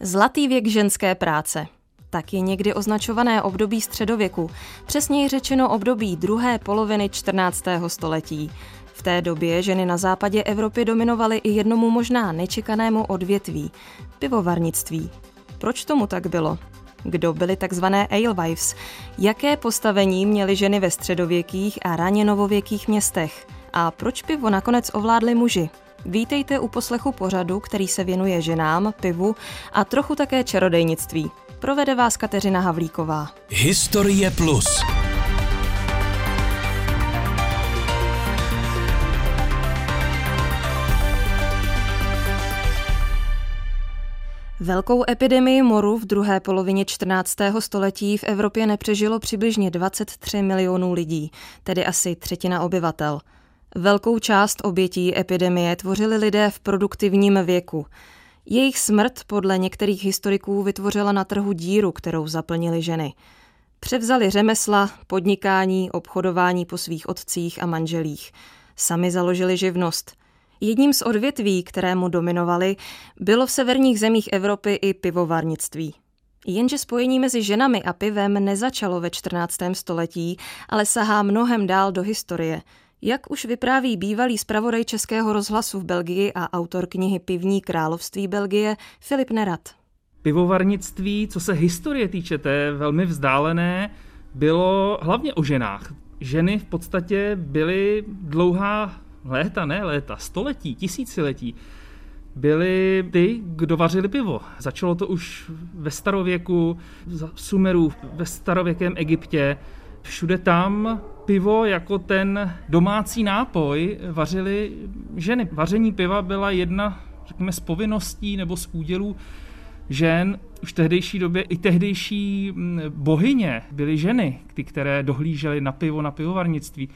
Zlatý věk ženské práce. Tak je někdy označované období středověku, přesněji řečeno období druhé poloviny 14. století. V té době ženy na západě Evropy dominovaly i jednomu možná nečekanému odvětví – pivovarnictví. Proč tomu tak bylo? Kdo byly takzvané alewives? Jaké postavení měly ženy ve středověkých a raně novověkých městech? A proč pivo nakonec ovládli muži? Vítejte u poslechu pořadu, který se věnuje ženám, pivu a trochu také čarodejnictví. Provede vás Kateřina Havlíková. Historie Plus. Velkou epidemii moru v druhé polovině 14. století v Evropě nepřežilo přibližně 23 milionů lidí, tedy asi třetina obyvatel. Velkou část obětí epidemie tvořili lidé v produktivním věku. Jejich smrt podle některých historiků vytvořila na trhu díru, kterou zaplnili ženy. Převzali řemesla, podnikání, obchodování po svých otcích a manželích. Sami založili živnost. Jedním z odvětví, kterému dominovali, bylo v severních zemích Evropy i pivovarnictví. Jenže spojení mezi ženami a pivem nezačalo ve 14. století, ale sahá mnohem dál do historie – jak už vypráví bývalý zpravodaj Českého rozhlasu v Belgii a autor knihy Pivní království Belgie Filip Nerad. Pivovarnictví, co se historie týče, to je velmi vzdálené, bylo hlavně o ženách. Ženy v podstatě byly dlouhá léta, ne léta, století, tisíciletí, byli ty, kdo vařili pivo. Začalo to už ve starověku, v Sumeru, ve starověkém Egyptě. Všude tam pivo jako ten domácí nápoj vařily ženy. Vaření piva byla jedna, řekněme, z povinností nebo z údělů žen. Už v tehdejší době i tehdejší mm, bohyně byly ženy, ty, které dohlížely na pivo, na pivovarnictví.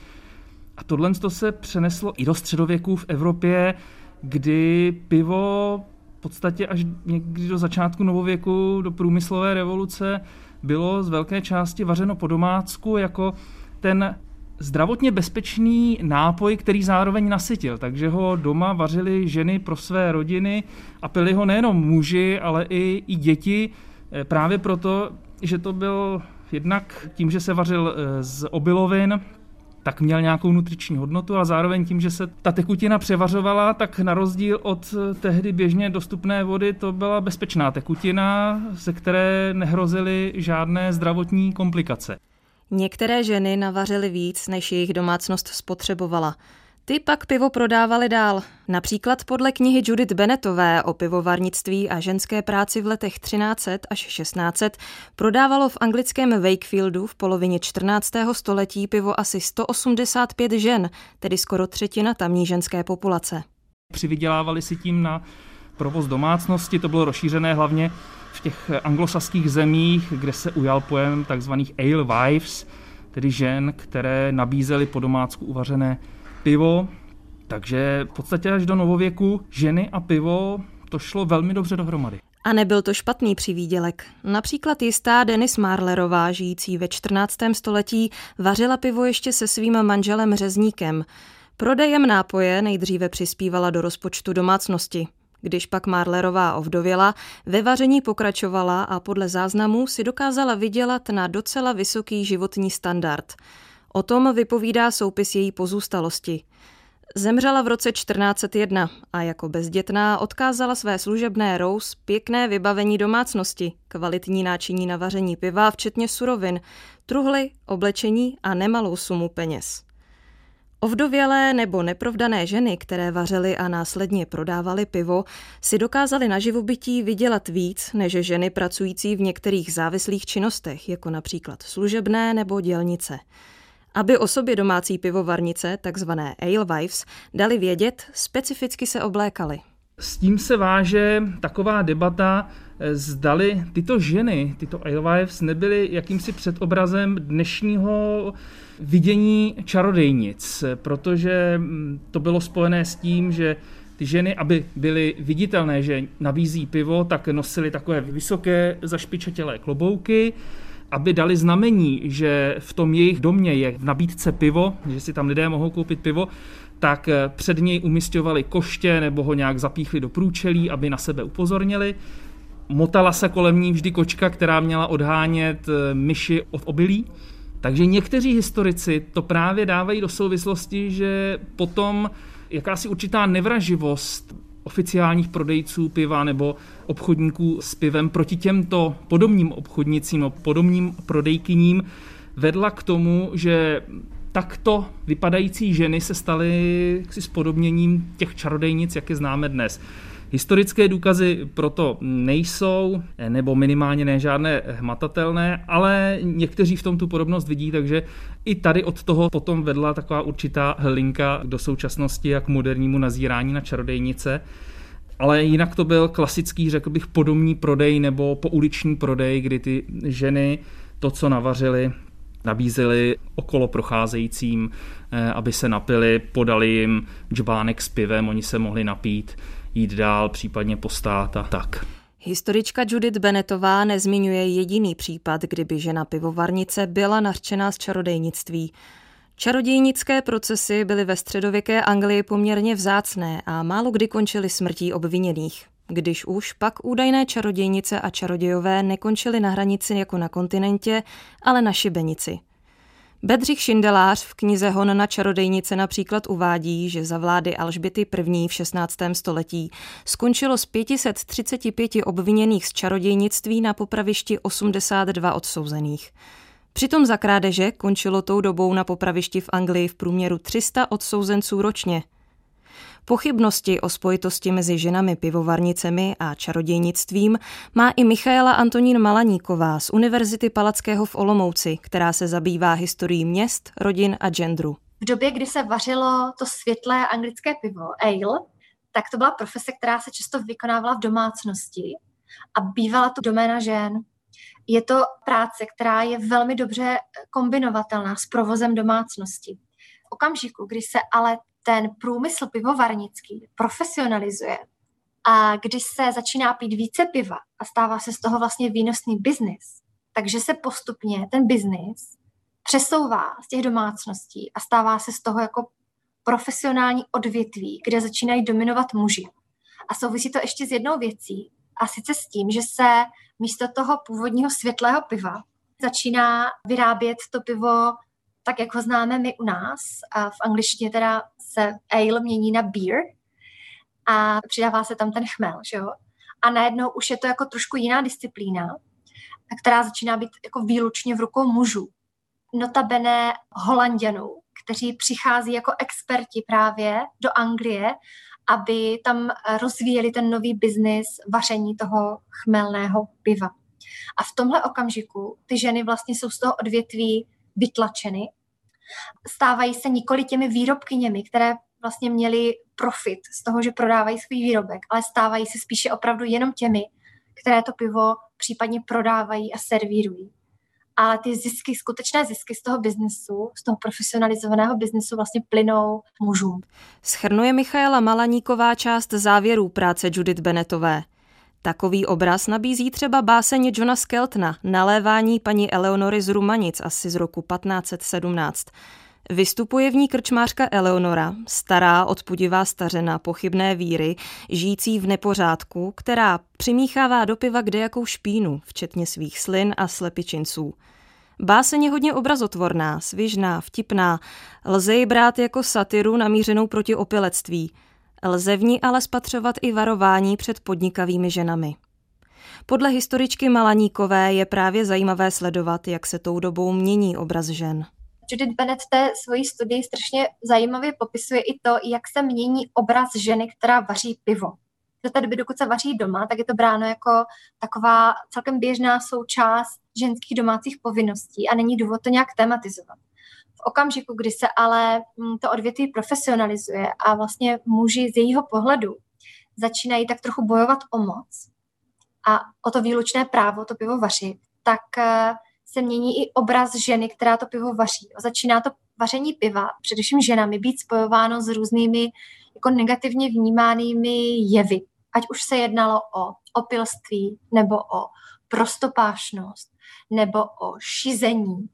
A tohle to se přeneslo i do středověku v Evropě, kdy pivo v podstatě až někdy do začátku novověku, do průmyslové revoluce, bylo z velké části vařeno po domácku jako ten zdravotně bezpečný nápoj, který zároveň nasytil. Takže ho doma vařili ženy pro své rodiny a pili ho nejenom muži, ale i, i děti. Eh, právě proto, že to byl jednak tím, že se vařil eh, z obilovin, tak měl nějakou nutriční hodnotu, ale zároveň tím, že se ta tekutina převařovala, tak na rozdíl od eh, tehdy běžně dostupné vody, to byla bezpečná tekutina, ze které nehrozily žádné zdravotní komplikace. Některé ženy navařily víc, než jejich domácnost spotřebovala. Ty pak pivo prodávali dál. Například podle knihy Judith Bennettové o pivovarnictví a ženské práci v letech 1300 až 1600 prodávalo v anglickém Wakefieldu v polovině 14. století pivo asi 185 žen, tedy skoro třetina tamní ženské populace. Přivydělávali si tím na provoz domácnosti, to bylo rozšířené hlavně v těch anglosaských zemích, kde se ujal pojem takzvaných ale wives, tedy žen, které nabízely po domácku uvařené pivo. Takže v podstatě až do novověku ženy a pivo to šlo velmi dobře dohromady. A nebyl to špatný přivídělek. Například jistá Denis Marlerová, žijící ve 14. století, vařila pivo ještě se svým manželem řezníkem. Prodejem nápoje nejdříve přispívala do rozpočtu domácnosti. Když pak Marlerová ovdověla, ve vaření pokračovala a podle záznamů si dokázala vydělat na docela vysoký životní standard. O tom vypovídá soupis její pozůstalosti. Zemřela v roce 1401 a jako bezdětná odkázala své služebné Rose pěkné vybavení domácnosti, kvalitní náčiní na vaření piva, včetně surovin, truhly, oblečení a nemalou sumu peněz. Ovdovělé nebo neprovdané ženy, které vařily a následně prodávaly pivo, si dokázaly na živobytí vydělat víc než ženy pracující v některých závislých činnostech, jako například služebné nebo dělnice. Aby o sobě domácí pivovarnice, takzvané alewives, dali vědět, specificky se oblékali. S tím se váže taková debata, eh, zdali tyto ženy, tyto alewives, nebyly jakýmsi předobrazem dnešního vidění čarodejnic, protože mm, to bylo spojené s tím, že ty ženy, aby byly viditelné, že nabízí pivo, tak nosily takové vysoké zašpičatělé klobouky, aby dali znamení, že v tom jejich domě je v nabídce pivo, že si tam lidé mohou koupit pivo, tak eh, před něj umistovali koště nebo ho nějak zapíchli do průčelí, aby na sebe upozornili. motala se kolem ní vždy kočka, která měla odhánět eh, myši od obilí. Takže někteří historici to právě dávají do souvislosti, že potom jakási určitá nevraživost oficiálních prodejců piva nebo obchodníků s pivem proti těmto podobným obchodnicím, podobným prodejkyním vedla k tomu, že takto vypadající ženy se staly s podobněním těch čarodejnic, jak je známe dnes. Historické důkazy proto nejsou, nebo minimálně ne žádné hmatatelné, ale někteří v tom tu podobnost vidí, takže i tady od toho potom vedla taková určitá linka do současnosti, jak modernímu nazírání na čarodejnice. Ale jinak to byl klasický, řekl bych, podomní prodej nebo pouliční prodej, kdy ty ženy to, co navařili, nabízeli okolo procházejícím, eh, aby se napili, podali jim džbánek s pivem, oni se mohli napít, jít dál, případně postát a tak. Historička Judith Benetová nezmiňuje jediný případ, kdyby žena pivovarnice byla nařčená z čarodejnictví. Čarodějnické procesy byly ve středověké Anglii poměrně vzácné a málo kdy končily smrtí obviněných. Když už, pak údajné čarodějnice a čarodějové nekončily na hranici jako na kontinentě, ale na šibenici. Bedřich Šindelář v knize Hon na čarodejnice například uvádí, že za vlády Alžběty I. v 16. století skončilo z 535 obviněných z čarodějnictví na popravišti 82 odsouzených. Přitom za krádeže končilo tou dobou na popravišti v Anglii v průměru 300 odsouzenců ročně. Pochybnosti o spojitosti mezi ženami pivovarnicemi a čarodějnictvím má i Michaela Antonín Malaníková z Univerzity Palackého v Olomouci, která se zabývá historií měst, rodin a genderu. V době, kdy se vařilo to světlé anglické pivo, ale, tak to byla profese, která se často vykonávala v domácnosti a bývala to doména žen. Je to práce, která je velmi dobře kombinovatelná s provozem domácnosti. V okamžiku, kdy se ale ten průmysl pivovarnický profesionalizuje a když se začíná pít více piva a stává se z toho vlastně výnosný biznis, takže se postupně ten biznis přesouvá z těch domácností a stává se z toho jako profesionální odvětví, kde začínají dominovat muži. A souvisí to ještě s jednou věcí, a sice s tím, že se místo toho původního světlého piva začíná vyrábět to pivo tak, jak ho známe my u nás. A v angličtině teda se ale mění na beer a přidává se tam ten chmel, že jo? A najednou už je to jako trošku jiná disciplína, která začíná být jako výlučně v rukou mužů. Notabene Holanděnů, kteří přichází jako experti právě do Anglie, aby tam rozvíjeli ten nový biznis vaření toho chmelného piva. A v tomhle okamžiku ty ženy vlastně jsou z toho odvětví vytlačeny stávají se nikoli těmi výrobkyněmi, které vlastně měly profit z toho, že prodávají svůj výrobek, ale stávají se spíše opravdu jenom těmi, které to pivo případně prodávají a servírují. Ale ty zisky, skutečné zisky z toho biznesu, z toho profesionalizovaného biznesu vlastně plynou mužům. Schrnuje Michaela Malaníková část závěrů práce Judith Benetové. Takový obraz nabízí třeba báseň Johna Skeltna, nalévání paní Eleonory z Rumanic asi z roku 1517. Vystupuje v ní krčmářka Eleonora, stará odpudivá stařena pochybné víry, žijící v nepořádku, která přimíchává do piva kdejakou špínu, včetně svých slin a slepičinců. Báseň je hodně obrazotvorná, svižná, vtipná, lze ji brát jako satiru namířenou proti opilectví – Lze v ní ale spatřovat i varování před podnikavými ženami. Podle historičky Malaníkové je právě zajímavé sledovat, jak se tou dobou mění obraz žen. Judith Bennett té svojí studii strašně zajímavě popisuje i to, jak se mění obraz ženy, která vaří pivo. Do té doby, dokud se vaří doma, tak je to bráno jako taková celkem běžná součást ženských domácích povinností a není důvod to nějak tematizovat okamžiku, kdy se ale mm, to odvětví profesionalizuje a vlastně muži z jejího pohledu začínají tak trochu bojovat o moc a o to výlučné právo to pivo vařit, tak eh, se mění i obraz ženy, která to pivo vaří. Začíná to vaření piva, především ženami, být spojováno s různými jako negativně vnímánými jevy. Ať už se jednalo o opilství, nebo o prostopášnost, nebo o šizení,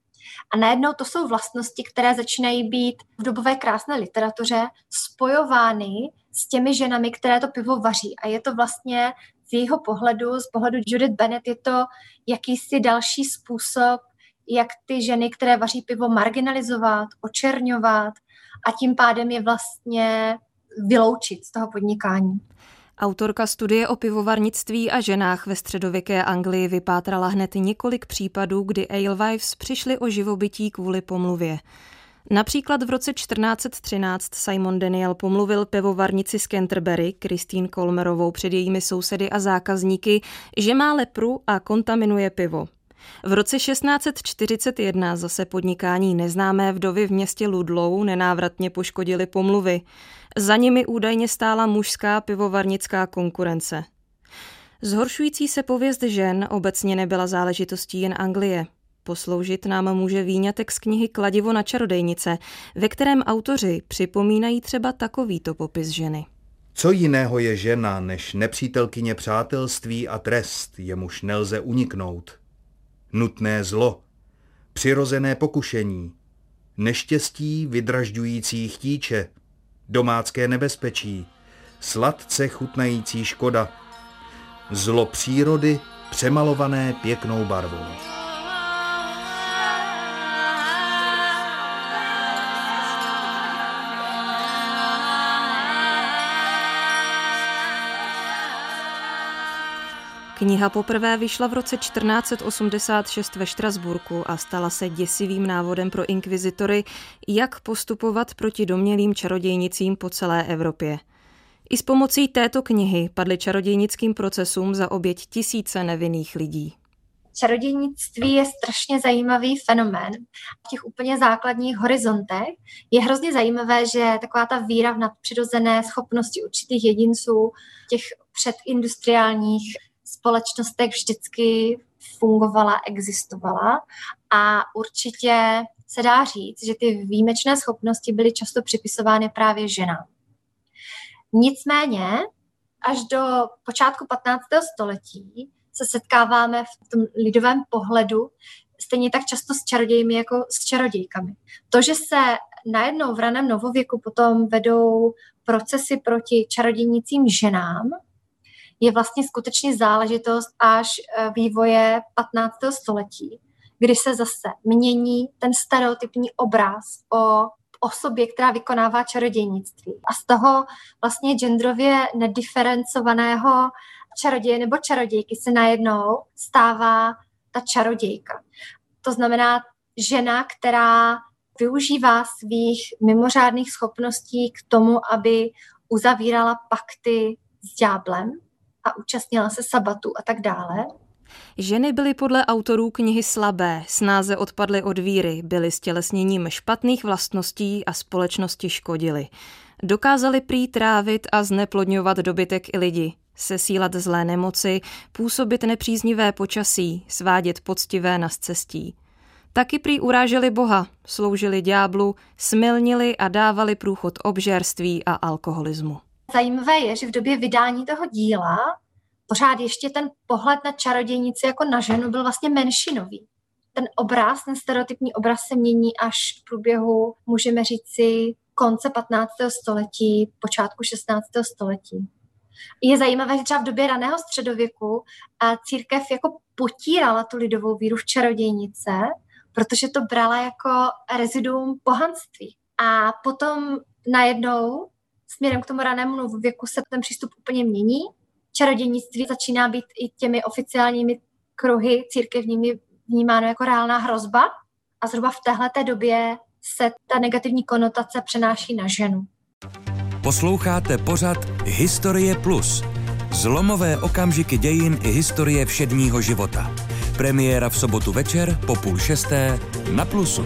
a najednou to jsou vlastnosti, které začínají být v dobové krásné literatuře spojovány s těmi ženami, které to pivo vaří. A je to vlastně z jejího pohledu, z pohledu Judith Bennett, je to jakýsi další způsob, jak ty ženy, které vaří pivo, marginalizovat, očerňovat a tím pádem je vlastně vyloučit z toho podnikání. Autorka studie o pivovarnictví a ženách ve středověké Anglii vypátrala hned několik případů, kdy alewives přišly o živobytí kvůli pomluvě. Například v roce 1413 Simon Daniel pomluvil pivovarnici z Canterbury, Christine Colmerovou před jejími sousedy a zákazníky, že má lepru a kontaminuje pivo. V roce 1641 zase podnikání neznámé vdovy v městě Ludlow nenávratně poškodili pomluvy. Za nimi údajně stála mužská pivovarnická konkurence. Zhoršující se pověst žen obecně nebyla záležitostí jen Anglie. Posloužit nám může výňatek z knihy Kladivo na čarodejnice, ve kterém autoři připomínají třeba takovýto popis ženy. Co jiného je žena než nepřítelkyně přátelství a trest, jemuž nelze uniknout? Nutné zlo, přirozené pokušení, neštěstí vydražďující chtíče, domácké nebezpečí, sladce chutnající škoda, zlo přírody přemalované pěknou barvou. Kniha poprvé vyšla v roce 1486 ve Štrasburku a stala se děsivým návodem pro inkvizitory, jak postupovat proti domělým čarodějnicím po celé Evropě. I s pomocí této knihy padly čarodějnickým procesům za oběť tisíce nevinných lidí. Čarodějnictví je strašně zajímavý fenomén. V těch úplně základních horizontech je hrozně zajímavé, že taková ta víra v nadpřirozené schopnosti určitých jedinců, těch předindustriálních společnostech vždycky fungovala, existovala a určitě se dá říct, že ty výjimečné schopnosti byly často připisovány právě ženám. Nicméně až do počátku 15. století se setkáváme v tom lidovém pohledu stejně tak často s čarodějmi jako s čarodějkami. To, že se najednou v raném novověku potom vedou procesy proti čarodějnicím ženám, je vlastně skutečně záležitost až e, vývoje 15. století, kdy se zase mění ten stereotypní obraz o osobě, která vykonává čarodějnictví. A z toho vlastně genderově nediferencovaného čaroděje nebo čarodějky se najednou stává ta čarodějka. To znamená žena, která využívá svých mimořádných schopností k tomu, aby uzavírala pakty s ďáblem, a účastnila se sabatu a tak dále. Ženy byly podle autorů knihy slabé, snáze odpadly od víry, byly stělesněním špatných vlastností a společnosti škodily. Dokázali prý trávit a zneplodňovat dobytek i lidi, sesílat zlé nemoci, působit nepříznivé počasí, svádět poctivé na cestí. Taky prý uráželi Boha, sloužili ďáblu, smilnili a dávali průchod obžerství a alkoholismu. Zajímavé je, že v době vydání toho díla pořád ještě ten pohled na čarodějnici jako na ženu byl vlastně menšinový. Ten obraz, ten stereotypní obraz se mění až v průběhu, můžeme říci, konce 15. století, počátku 16. století. Je zajímavé, že třeba v době raného středověku církev jako potírala tu lidovou víru v čarodějnice, protože to brala jako reziduum pohanství. A potom najednou směrem k tomu ranému věku se ten přístup úplně mění. Čarodějnictví začíná být i těmi oficiálními kruhy církevními vnímáno jako reálná hrozba a zhruba v téhle době se ta negativní konotace přenáší na ženu. Posloucháte pořad Historie Plus. Zlomové okamžiky dějin i historie všedního života. Premiéra v sobotu večer po půl šesté na Plusu.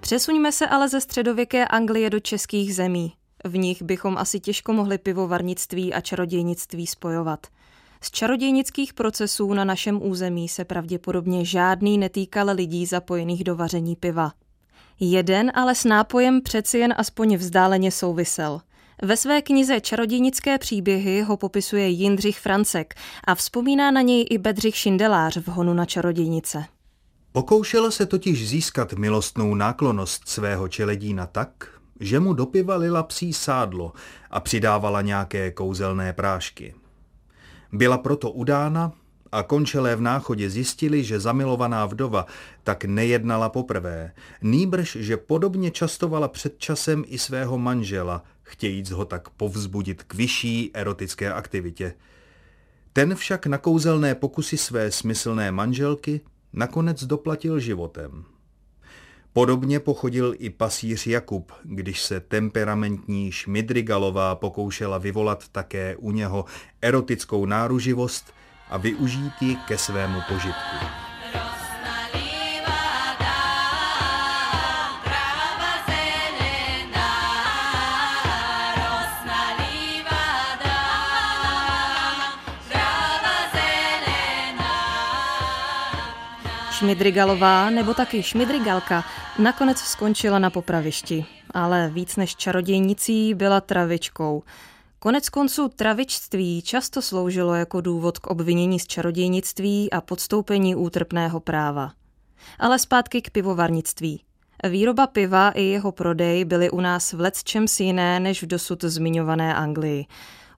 Přesuňme se ale ze středověké Anglie do českých zemí. V nich bychom asi těžko mohli pivovarnictví a čarodějnictví spojovat. Z čarodějnických procesů na našem území se pravděpodobně žádný netýkal lidí zapojených do vaření piva. Jeden ale s nápojem přeci jen aspoň vzdáleně souvisel. Ve své knize Čarodějnické příběhy ho popisuje Jindřich Francek a vzpomíná na něj i Bedřich Šindelář v Honu na čarodějnice. Pokoušela se totiž získat milostnou náklonost svého čeledína tak, že mu do piva lila psí sádlo a přidávala nějaké kouzelné prášky. Byla proto udána a končelé v náchodě zjistili, že zamilovaná vdova tak nejednala poprvé. Nýbrž, že podobně častovala před časem i svého manžela, chtějíc ho tak povzbudit k vyšší erotické aktivitě. Ten však na kouzelné pokusy své smyslné manželky nakonec doplatil životem. Podobně pochodil i pasíř Jakub, když se temperamentní Šmidrigalová pokoušela vyvolat také u něho erotickou náruživost a využít ji ke svému požitku. Šmidrigalová nebo taky Šmidrigalka nakonec skončila na popravišti, ale víc než čarodějnicí byla travičkou. Konec konců travičství často sloužilo jako důvod k obvinění z čarodějnictví a podstoupení útrpného práva. Ale zpátky k pivovarnictví. Výroba piva i jeho prodej byly u nás v lecčems jiné než v dosud zmiňované Anglii.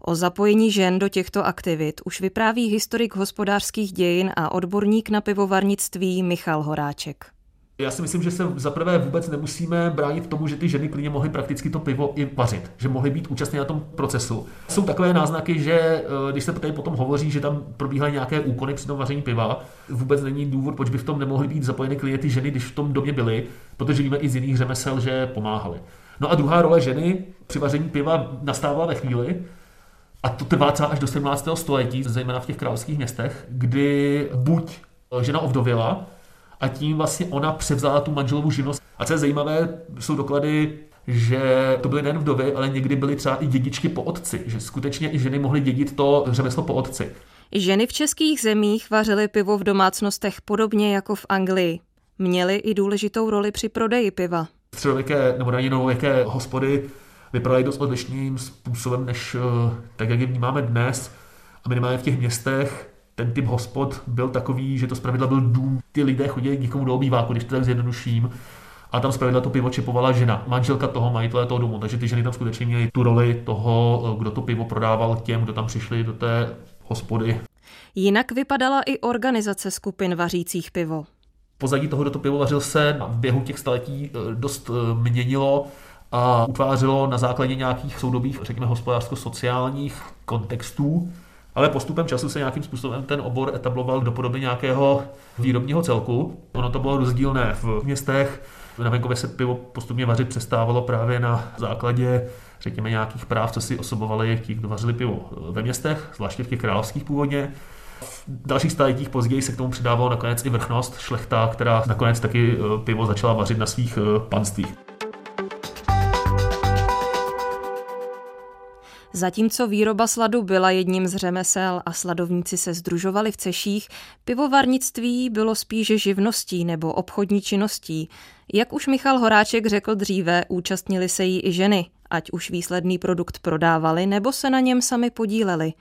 O zapojení žen do těchto aktivit už vypráví historik hospodářských dějin a odborník na pivovarnictví Michal Horáček. Já si myslím, že se zaprvé vůbec nemusíme bránit tomu, že ty ženy klidně mohly prakticky to pivo i vařit, že mohly být účastní na tom procesu. Jsou takové náznaky, že eh, když se tady potom hovoří, že tam probíhaly nějaké úkony při tom vaření piva, vůbec není důvod, proč by v tom nemohly být zapojeny klidně ty ženy, když v tom době byly, protože víme i z jiných řemesel, že pomáhaly. No a druhá role ženy při vaření piva nastávala ve chvíli, a to trvá třeba až do 17. století, zejména v těch královských městech, kdy buď žena ovdověla a tím vlastně ona převzala tu manželovu živnost. A co je zajímavé, jsou doklady, že to byly nejen vdovy, ale někdy byly třeba i dědičky po otci, že skutečně i ženy mohly dědit to řemeslo po otci. Ženy v českých zemích vařily pivo v domácnostech podobně jako v Anglii. Měly i důležitou roli při prodeji piva. Středověké nebo raně novověké hospody vypadají dost odlišným způsobem, než eh, tak, jak je vnímáme dnes. A minimálně v těch městech ten typ hospod byl takový, že to zpravidla byl dům. Ty lidé chodili někomu do obýváku, když to tak zjednoduším. A tam zpravidla to pivo čepovala žena, manželka toho majitele toho domu. Takže ty ženy tam skutečně měly tu roli toho, eh, kdo to pivo prodával těm, kdo tam přišli do té hospody. Jinak vypadala i organizace skupin vařících pivo. Pozadí toho, kdo to pivo vařil, se v běhu těch staletí eh, dost měnilo a utvářelo na základě nějakých soudobých, řekněme, hospodářsko-sociálních kontextů, ale postupem času se nějakým způsobem ten obor etabloval do podoby nějakého výrobního celku. Ono to bylo rozdílné v městech, na venkově se pivo postupně vařit přestávalo právě na základě řekněme, nějakých práv, co si osobovali ti, kdo vařili pivo ve městech, zvláště v těch královských původně. V dalších staletích později se k tomu přidávalo nakonec i vrchnost, šlechta, která nakonec taky eh, pivo začala vařit na svých eh, panstvích. Zatímco výroba sladu byla jedním z řemesel a sladovníci se združovali v ceších, pivovarnictví bylo spíše živností nebo obchodní činností. Jak už Michal Horáček řekl dříve, účastnili se jí i ženy, ať už výsledný produkt prodávali nebo se na něm sami podíleli.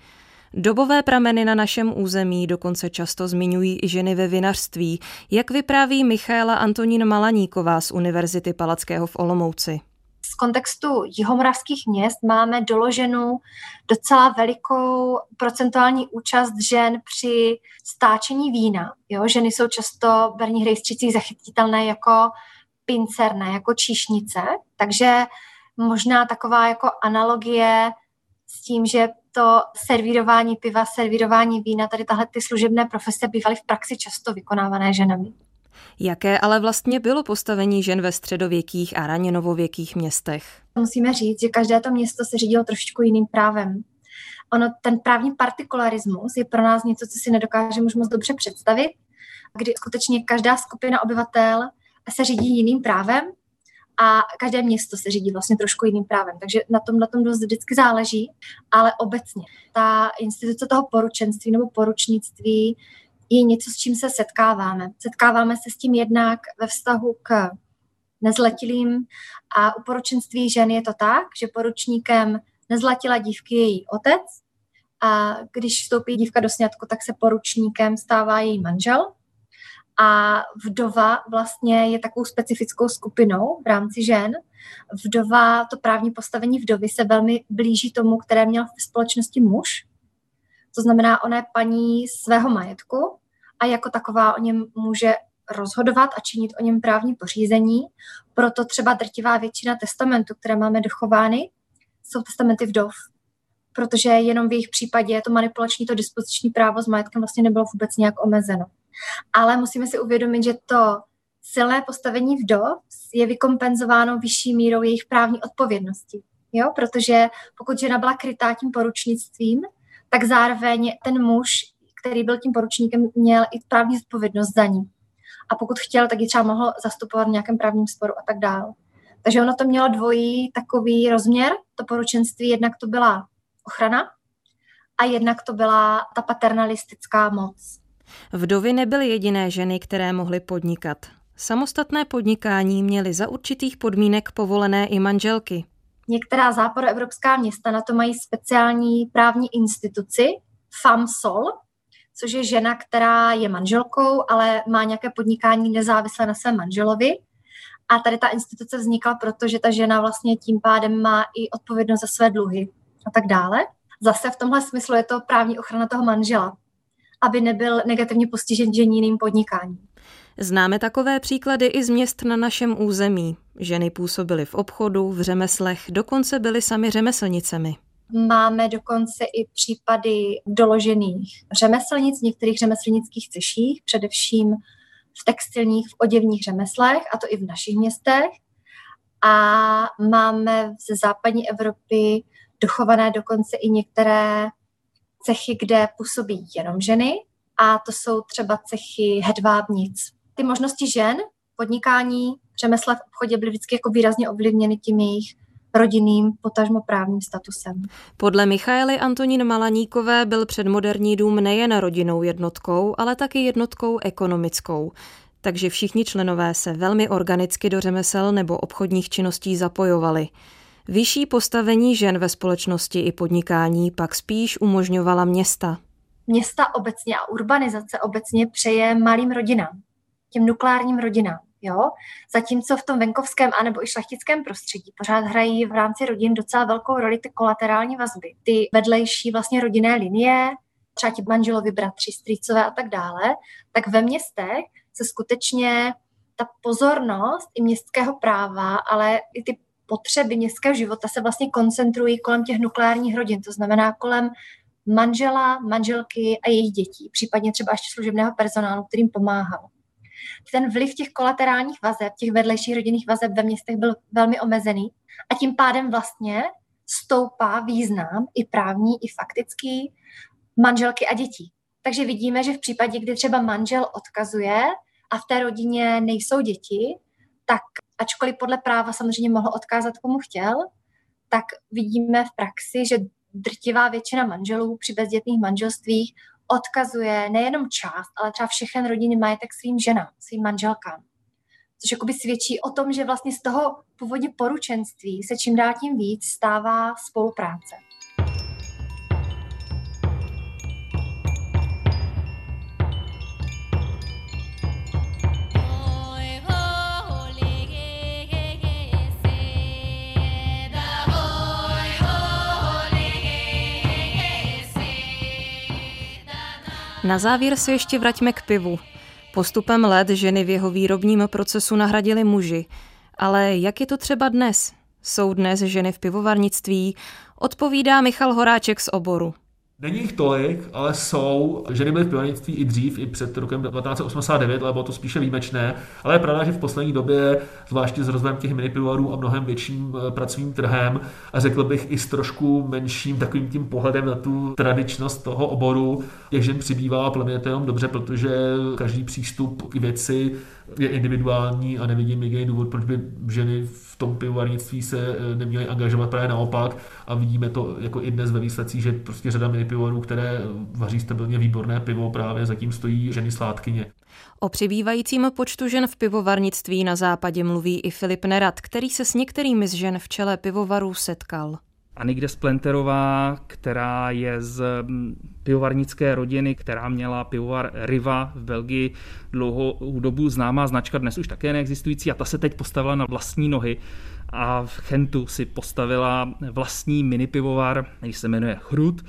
Dobové prameny na našem území dokonce často zmiňují i ženy ve vinařství, jak vypráví Michaela Antonín Malaníková z Univerzity Palackého v Olomouci z kontextu jihomoravských měst máme doloženou docela velikou procentuální účast žen při stáčení vína. Jo? Ženy jsou často v berních rejstřících zachytitelné jako pincerné, jako číšnice, takže možná taková jako analogie s tím, že to servírování piva, servírování vína, tady tahle ty služebné profese bývaly v praxi často vykonávané ženami. Jaké ale vlastně bylo postavení žen ve středověkých a raně novověkých městech? Musíme říct, že každé to město se řídilo trošičku jiným právem. Ono, ten právní partikularismus je pro nás něco, co si nedokážeme už moc dobře představit, kdy skutečně každá skupina obyvatel se řídí jiným právem a každé město se řídí vlastně trošku jiným právem. Takže na tom, na tom dost vždycky záleží, ale obecně ta instituce toho poručenství nebo poručnictví je něco, s čím se setkáváme. Setkáváme se s tím jednak ve vztahu k nezletilým a u poručenství žen je to tak, že poručníkem nezlatila dívky je její otec a když vstoupí dívka do sňatku, tak se poručníkem stává její manžel. A vdova vlastně je takovou specifickou skupinou v rámci žen. Vdova, to právní postavení vdovy se velmi blíží tomu, které měl v společnosti muž, To znamená, ona je paní svého majetku a jako taková o něm může rozhodovat a činit o něm právní pořízení. Proto třeba drtivá většina testamentů, které máme dochovány, jsou testamenty vdov, protože jenom v jejich případě to manipulační, to dispoziční právo s majetkem vlastně nebylo vůbec nějak omezeno. Ale musíme si uvědomit, že to silné postavení vdov je vykompenzováno vyšší mírou jejich právní odpovědnosti. Jo? Protože pokud žena byla krytá tím poručnictvím, tak zároveň ten muž, který byl tím poručníkem, měl i právní odpovědnost za ní. A pokud chtěl, tak ji třeba mohl zastupovat v nějakém právním sporu a tak dále. Takže ono to mělo dvojí takový rozměr, to poručenství, jednak to byla ochrana a jednak to byla ta paternalistická moc. Vdovy nebyly jediné ženy, které mohly podnikat. Samostatné podnikání měly za určitých podmínek povolené i manželky. Některá západoevropská města na to mají speciální právní instituci, FAMSOL, což je žena, která je manželkou, ale má nějaké podnikání nezávislé na svém manželovi. A tady ta instituce vznikla proto, že ta žena vlastně tím pádem má i odpovědnost za své dluhy a tak dále. Zase v tomhle smyslu je to právní ochrana toho manžela, aby nebyl negativně postižen ženíným podnikáním. Známe takové příklady i z měst na našem území. Ženy působily v obchodu, v řemeslech, dokonce byly sami řemeslnicemi. Máme dokonce i případy doložených řemeslnic některých řemeslnických ceších, především v textilních, v oděvních řemeslech, a to i v našich městech. A máme ze západní Evropy dochované dokonce i některé cechy, kde působí jenom ženy, a to jsou třeba cechy hedvábnic. Ty možnosti žen, podnikání, řemesla v obchodě byly vždycky jako výrazně ovlivněny tím jejich rodinným, potažmo právním statusem. Podle Michaely Antonín Malaníkové byl předmoderní dům nejen rodinnou jednotkou, ale taky jednotkou ekonomickou. Takže všichni členové se velmi organicky do řemesel nebo obchodních činností zapojovali. Vyšší postavení žen ve společnosti i podnikání pak spíš umožňovala města. Města obecně a urbanizace obecně přeje malým rodinám, těm nukleárním rodinám. Jo? Zatímco v tom venkovském anebo i šlechtickém prostředí pořád hrají v rámci rodin docela velkou roli ty kolaterální vazby, ty vedlejší vlastně rodinné linie, třeba ti manželovi, bratři, strýcové a tak dále, tak ve městech se skutečně ta pozornost i městského práva, ale i ty potřeby městského života se vlastně koncentrují kolem těch nukleárních rodin, to znamená kolem manžela, manželky a jejich dětí, případně třeba ještě služebného personálu, kterým pomáhal ten vliv těch kolaterálních vazeb, těch vedlejších rodinných vazeb ve městech byl velmi omezený a tím pádem vlastně stoupá význam i právní, i faktický manželky a dětí. Takže vidíme, že v případě, kdy třeba manžel odkazuje a v té rodině nejsou děti, tak ačkoliv podle práva samozřejmě mohl odkázat komu chtěl, tak vidíme v praxi, že drtivá většina manželů při bezdětných manželstvích odkazuje nejenom část, ale třeba všechen rodinný majetek svým ženám, svým manželkám. Což jakoby svědčí o tom, že vlastně z toho původně poručenství se čím dál tím víc stává spolupráce. Na závěr se ještě vraťme k pivu. Postupem let ženy v jeho výrobním procesu nahradily muži. Ale jak je to třeba dnes? Jsou dnes ženy v pivovarnictví? Odpovídá Michal Horáček z oboru. Není jich tolik, ale jsou. Ženy byly v pivovarnictví i dřív, i před rokem 1989, ale bylo to spíše výjimečné. Ale je pravda, že v poslední době, zvláště s rozvojem těch minipivovarů a mnohem větším eh, pracovním trhem, a řekl bych i s trošku menším takovým tím pohledem na tu tradičnost toho oboru, těch žen přibývá a podle to jenom dobře, protože každý přístup k věci je individuální a nevidím jediný důvod, proč by ženy v tom pivovarnictví se eh, neměly angažovat právě naopak a vidíme to jako i dnes ve výsledcích, že prostě řada pivovarů, které vaří stabilně výborné pivo, právě zatím stojí ženy sládkyně. O přibývajícím počtu žen v pivovarnictví na západě mluví i Filip Nerad, který se s některými z žen v čele pivovarů setkal. Anigde Splenterová, která je z mm, pivovarnické rodiny, která měla pivovar Riva v Belgii dlouhou dobu známá značka, dnes už také neexistující a ta se teď postavila na vlastní nohy a v Chentu si postavila vlastní mini pivovar, který se jmenuje Chrut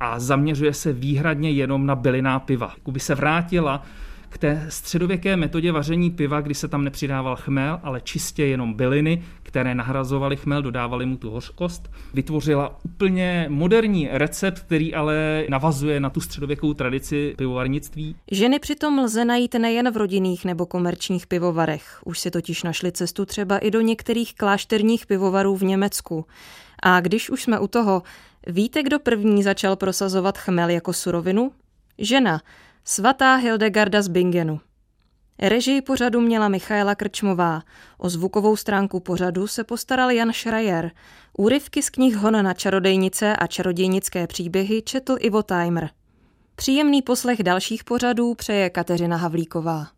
a zaměřuje se výhradně jenom na byliná piva. Kdyby se vrátila k té středověké metodě vaření piva, kdy se tam nepřidával chmel, ale čistě jenom byliny, které nahrazovaly chmel, dodávaly mu tu hořkost. Vytvořila úplně moderní recept, který ale navazuje na tu středověkou tradici pivovarnictví. Ženy přitom lze najít nejen v rodinných nebo komerčních pivovarech. Už si totiž našli cestu třeba i do některých klášterních pivovarů v Německu. A když už jsme u toho, víte, kdo první začal prosazovat chmel jako surovinu? Žena, svatá Hildegarda z Bingenu. Režii pořadu měla Michaela Krčmová. O zvukovou stránku pořadu se postaral Jan Schreier. Úryvky z knih Hon na čarodejnice a čarodějnické příběhy četl Ivo Timer. Příjemný poslech dalších pořadů přeje Kateřina Havlíková.